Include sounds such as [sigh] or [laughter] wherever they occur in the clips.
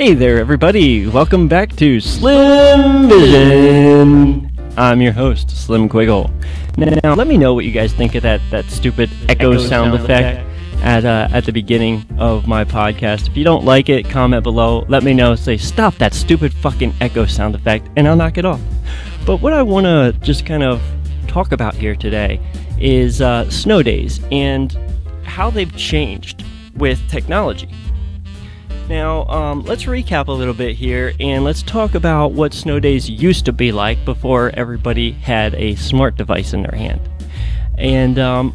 Hey there, everybody. Welcome back to Slim Vision. I'm your host, Slim Quiggle. Now, let me know what you guys think of that, that stupid echo, sound, sound effect, effect. at uh, at the beginning of my podcast. If you don't like it, comment below. Let me know. Say stop that stupid fucking echo sound effect, and I'll knock it off. But what I want to just kind of talk about here today is uh, snow days and how they've changed with technology. Now, um, let's recap a little bit here and let's talk about what snow days used to be like before everybody had a smart device in their hand. And um,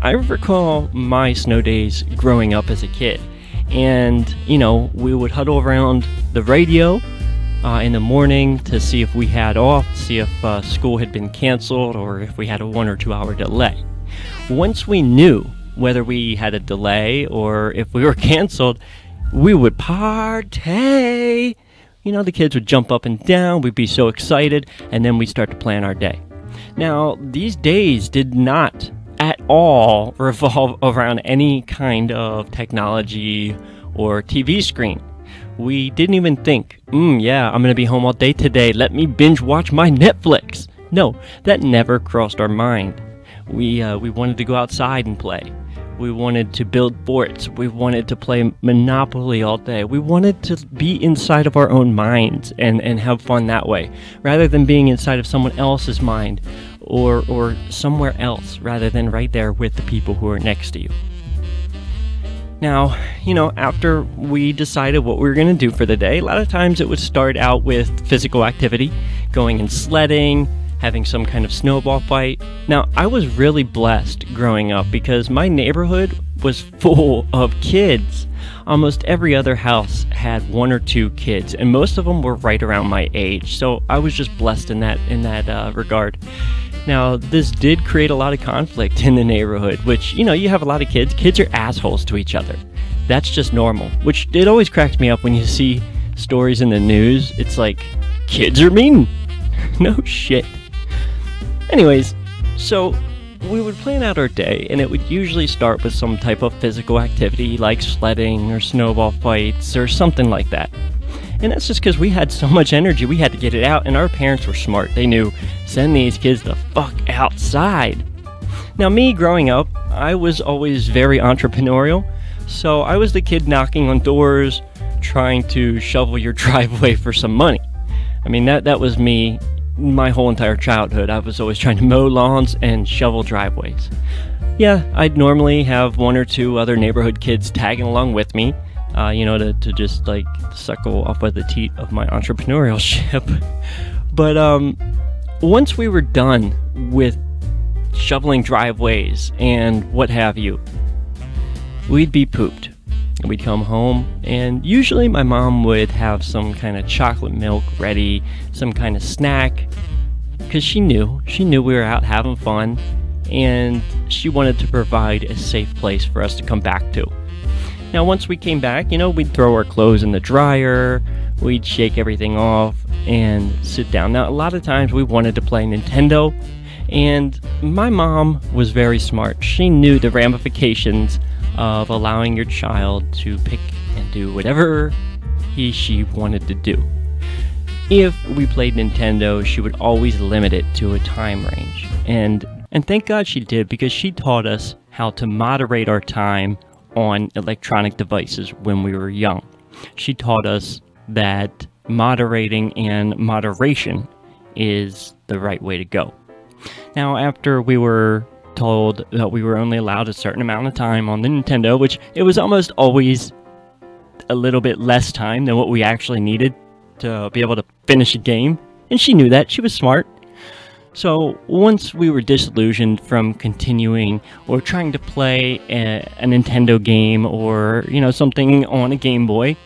I recall my snow days growing up as a kid. And, you know, we would huddle around the radio uh, in the morning to see if we had off, see if uh, school had been canceled, or if we had a one or two hour delay. Once we knew whether we had a delay or if we were [laughs] canceled, we would party. You know, the kids would jump up and down, we'd be so excited, and then we'd start to plan our day. Now, these days did not at all [laughs] revolve around any kind of technology or TV screen. We didn't even think, mm, yeah, I'm gonna be home all day today, let me binge watch my Netflix. No, that never crossed our mind. We, uh, we wanted to go outside and play. We wanted to build forts. We wanted to play Monopoly all day. We wanted to be inside of our own minds and, and have fun that way, rather than being inside of someone else's mind or, or somewhere else, rather than right there with the people who are next to you. Now, you know, after we decided what we were going to do for the day, a lot of times it would start out with physical activity, going and sledding, having some kind of snowball fight. Now, I was really blessed growing up because my neighborhood was [laughs] full of kids. Almost every other house had one or two kids, and most of them were right around my age. So I was just blessed in that in that uh, regard. Now, this did create a lot of conflict [laughs] in the neighborhood, which, you know, you have a lot of kids. Kids are assholes to each other. That's just normal, which it always cracks me up when you see stories in the news. It's like, kids are mean. [laughs] no shit. Anyways, so we would plan out our day, and it would usually start with some type of physical activity like sledding or snowball fights or something like that. And that's just because we had so much energy, we had to get it out, and our parents were smart. They knew, send these kids the fuck outside. Now, me growing up, I was always very entrepreneurial, so I was the kid knocking on doors, trying to shovel your [laughs] driveway for some money. I mean, that, that was me my whole entire childhood. I was always trying to mow lawns and shovel driveways. Yeah, I'd normally have one or two other neighborhood kids tagging along with me, uh, you know, to, to just like suckle off by the teat of my entrepreneurship. [laughs] but um, once we were done with shoveling driveways and what have you, we'd be pooped. We'd come home, and usually my mom would have some kind of chocolate milk ready, some kind of snack, because she knew, she knew we were out having fun, and she wanted to provide a safe place for us to come back to. Now, once we came back, you know, we'd throw our clothes in the dryer, we'd shake everything off, and sit down. Now, a lot of times we wanted to play Nintendo, and my mom was very smart. She knew the ramifications of allowing your child to pick and do whatever he she wanted to do. If we played Nintendo, she would always limit it to a time range. And and thank God she did because she taught us how to moderate our time on electronic devices when we were young. She taught us that moderating and moderation is the right way to go. Now, after we were told that we were only allowed a certain amount of time on the Nintendo, which it was almost always a little bit less time than what we actually needed to be able to finish a game. And she knew that. She was smart. So once we were disillusioned from continuing or trying to play a, a, Nintendo game or, you know, something on a Game Boy,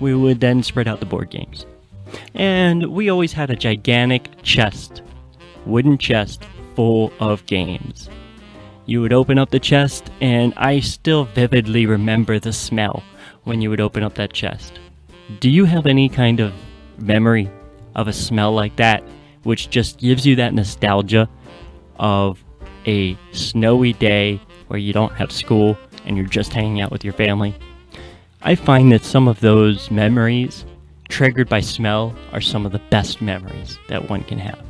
we would then spread out the board games. And we always had a gigantic chest, wooden chest full of games. You would open up the chest, and I still vividly remember the smell when you would open up that chest. Do you have any kind of memory of a smell like that, which just gives you that nostalgia of a snowy day where you don't have school and you're just hanging out with your family? I find that some of those memories triggered by smell are some of the best memories that one can have.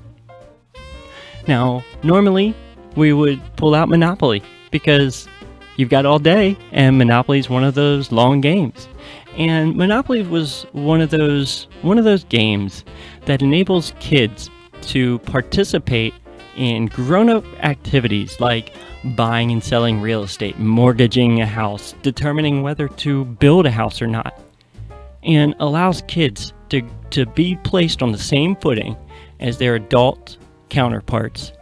Now, normally we would pull out Monopoly because you've got all day, and Monopoly is one of those long games. And Monopoly was one of those one of those games that enables kids to participate in grown-up activities like buying and selling real estate, mortgaging a house, determining whether to build a house or not, and allows kids to, to be placed on the same footing as their adult counterparts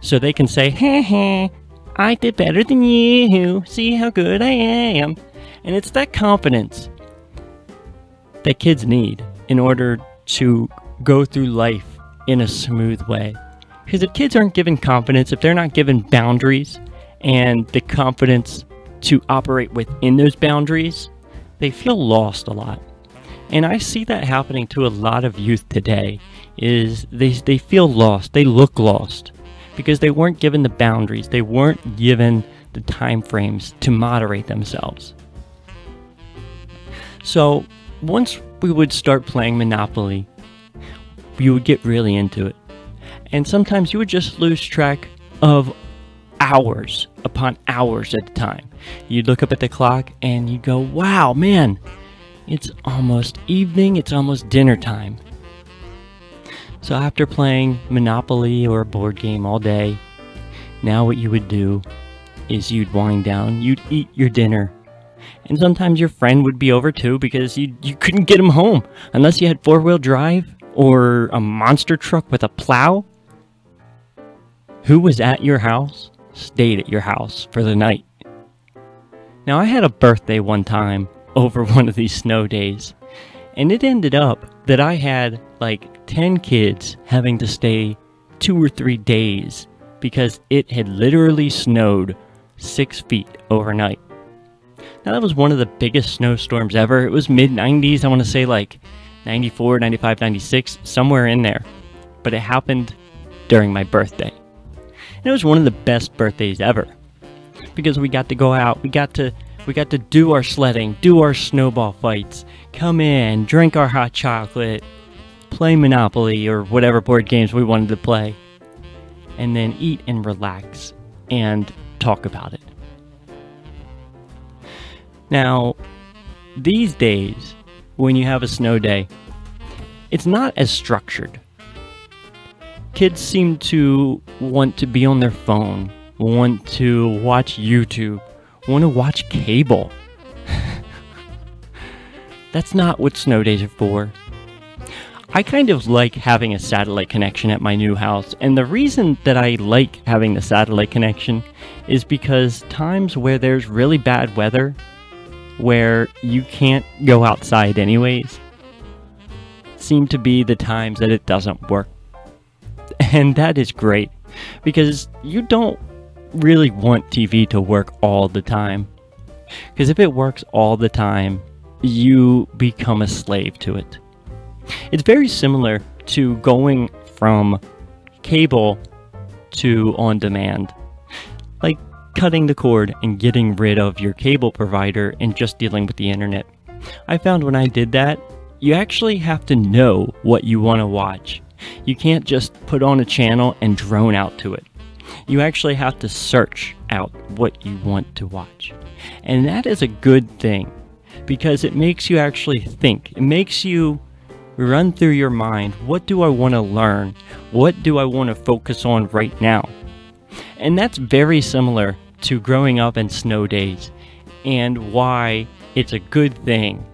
so they can say, heh heh, I did better than you, see how good I am. And it's that confidence that kids need in order to go through life in a smooth way. Because if kids aren't given confidence, if they're not given boundaries and the confidence to operate within those boundaries, they feel lost a lot. And I see that happening to a lot of youth today is they, they feel lost, they look lost because they weren't given the boundaries, they weren't given the time frames to moderate themselves. So, once we would start playing Monopoly, you would get really into it. And sometimes you would just lose track of hours upon hours at a time. You'd look up at the clock and you'd go, wow, man, it's almost evening, it's almost dinner time. So after playing Monopoly or a board game all day, now what you would do is you'd wind down, you'd eat your dinner. And sometimes your friend would be over too because you, you couldn't get him home unless you had four wheel drive or a monster truck with a plow. Who was at your house stayed at your house for the night. Now, I had a birthday one time over [laughs] one of these snow days, and it ended up that I had like 10 kids having to stay two or three days because it had literally snowed six feet overnight. Now, that was one of the biggest snowstorms ever. It was mid 90s, I want to say like 94, 95, 96, somewhere in there. But it happened during my birthday. And it was one of the best birthdays ever because we got to go out, we got to we got to do our sledding, do our snowball fights, come in, drink our hot chocolate, play Monopoly or whatever board games we wanted to play, and then eat and relax and talk about it. Now, these days, when you have a snow day, it's not as structured. Kids seem to want to be on their phone, want to watch YouTube, want to watch cable. [laughs] That's not what snow days are for. I kind of like having a satellite connection at my new house, and the reason that I like having the satellite connection is because times where there's really bad weather, where you can't go outside anyways, seem to be the times that it doesn't work. [laughs] And that is great because you don't really want TV to work all the time. Because if it works all the time, you become a slave to it. It's very similar to going from cable to on demand. Like cutting the cord and getting rid of your cable provider and just dealing with the internet. I found when I did that, you actually have to know what you want to watch. You can't just put on a channel and drone out to it. You actually have to search out what you want to watch. And that is a good thing because it makes you actually think. It makes you run through your mind what do I want to learn? What do I want to focus on right now? And that's very similar to growing up in snow days and why it's a good thing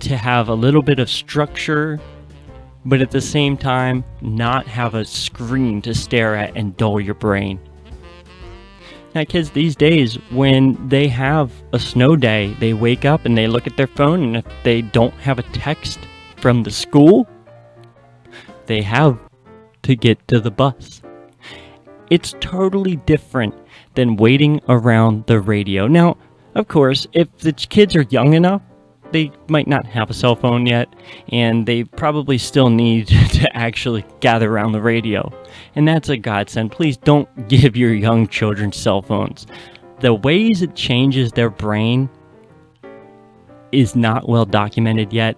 to have a little bit of structure, but at the same time, not have a screen to stare at and dull your brain. Now, kids these days, when they have a snow day, they wake up and they look at their phone, and if they don't have a text from the school, they have to get to the bus. It's totally different than waiting around the radio. Now, of course, if the kids are young enough, they might not have a cell phone yet, and they probably still need [laughs] to actually gather around the radio. And that's a godsend. Please don't [laughs] give your young children cell phones. The ways it changes their brain is not well documented yet.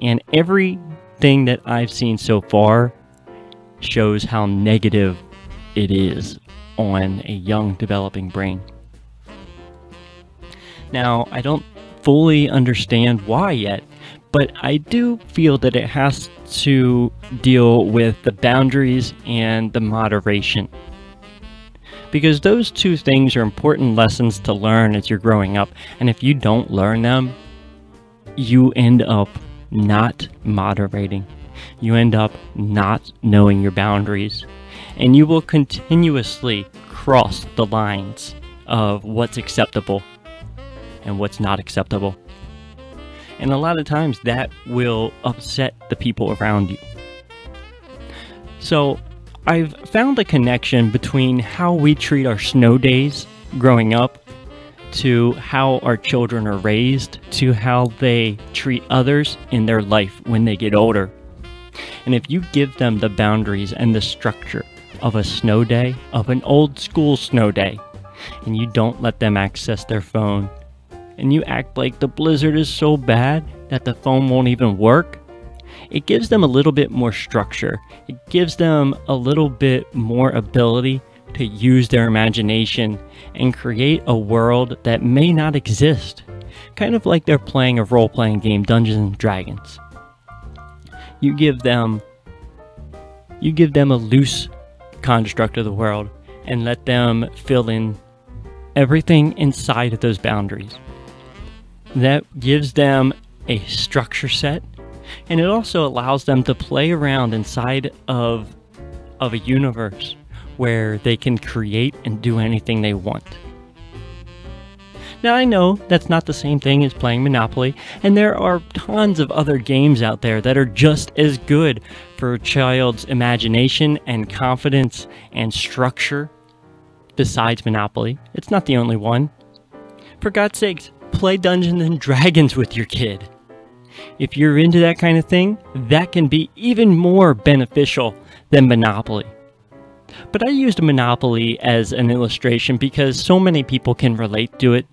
And everything that I've seen so far shows how negative it is on a young developing brain. Now, I don't fully understand why yet, but I do feel that it has to deal with the boundaries and the moderation. Because those two things are important lessons to learn as you're growing up, and if you don't learn them, you end up not moderating. You end up not knowing your boundaries, and you will continuously cross the lines of what's acceptable and what's not acceptable. And a lot of times that will upset the people around you. So, I've found a connection between how we treat our snow days growing up to how our children are raised to how they treat others in their life when they get older. And if you give them the boundaries and the structure of a snow day, of an old school snow day, and you don't let them access their phone, and you act like the blizzard is so bad that the phone won't even work, it gives them a little bit more structure. It gives them a little bit more ability to use their imagination and create a world that may not exist. Kind of like they're playing a role playing game, Dungeons and Dragons. You give them you give them a loose construct of the world and let them fill in everything inside of those boundaries. That gives them a structure set and it also allows them to play around inside of of a universe where they can create and do anything they want. Now, I know that's not the same thing as playing Monopoly, and there are tons of other games out there that are just as good for a child's imagination and confidence and structure besides Monopoly. It's not the only one. For God's sakes, play Dungeons and Dragons with your kid. If you're into that kind of thing, that can be even more beneficial than Monopoly. But I used Monopoly as an illustration because so many people can relate to it.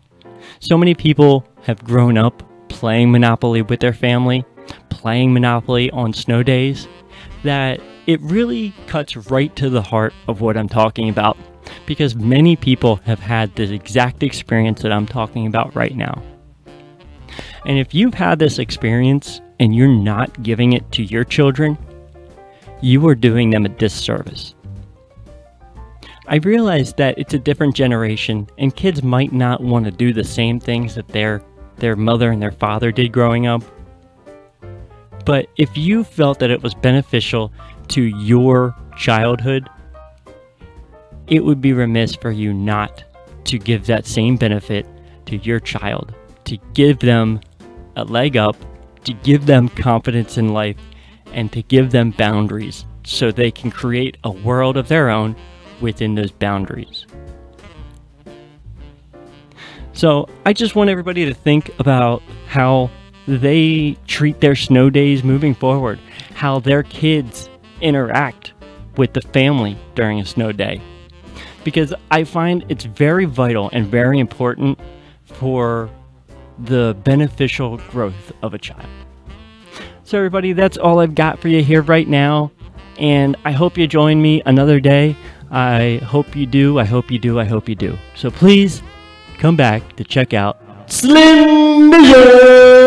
So many people have grown up playing Monopoly with their family, playing Monopoly on snow days, that it really cuts right to the heart of what I'm talking about because many people have had this exact experience that I'm talking about right now. And if you've had this experience and you're not giving it to your children, you are doing them a disservice. I realize that it's a different generation and kids might not want to do the same things that their their mother and their father did growing up. But if you felt that it was beneficial to your childhood, it would be remiss for you not to give that same benefit to your child, to give them a leg up, to give them confidence in life, and to give them boundaries so they can create a world of their own within those boundaries. So I just want everybody to think about how they treat their snow days moving forward, how their kids interact with the family during a snow day. Because I find it's very vital and very important for the beneficial growth of a child. So, everybody, that's all I've got for you here right now. And I hope you join me another day I hope you do. I hope you do. I hope you do. So please come back to check out Slim Vision.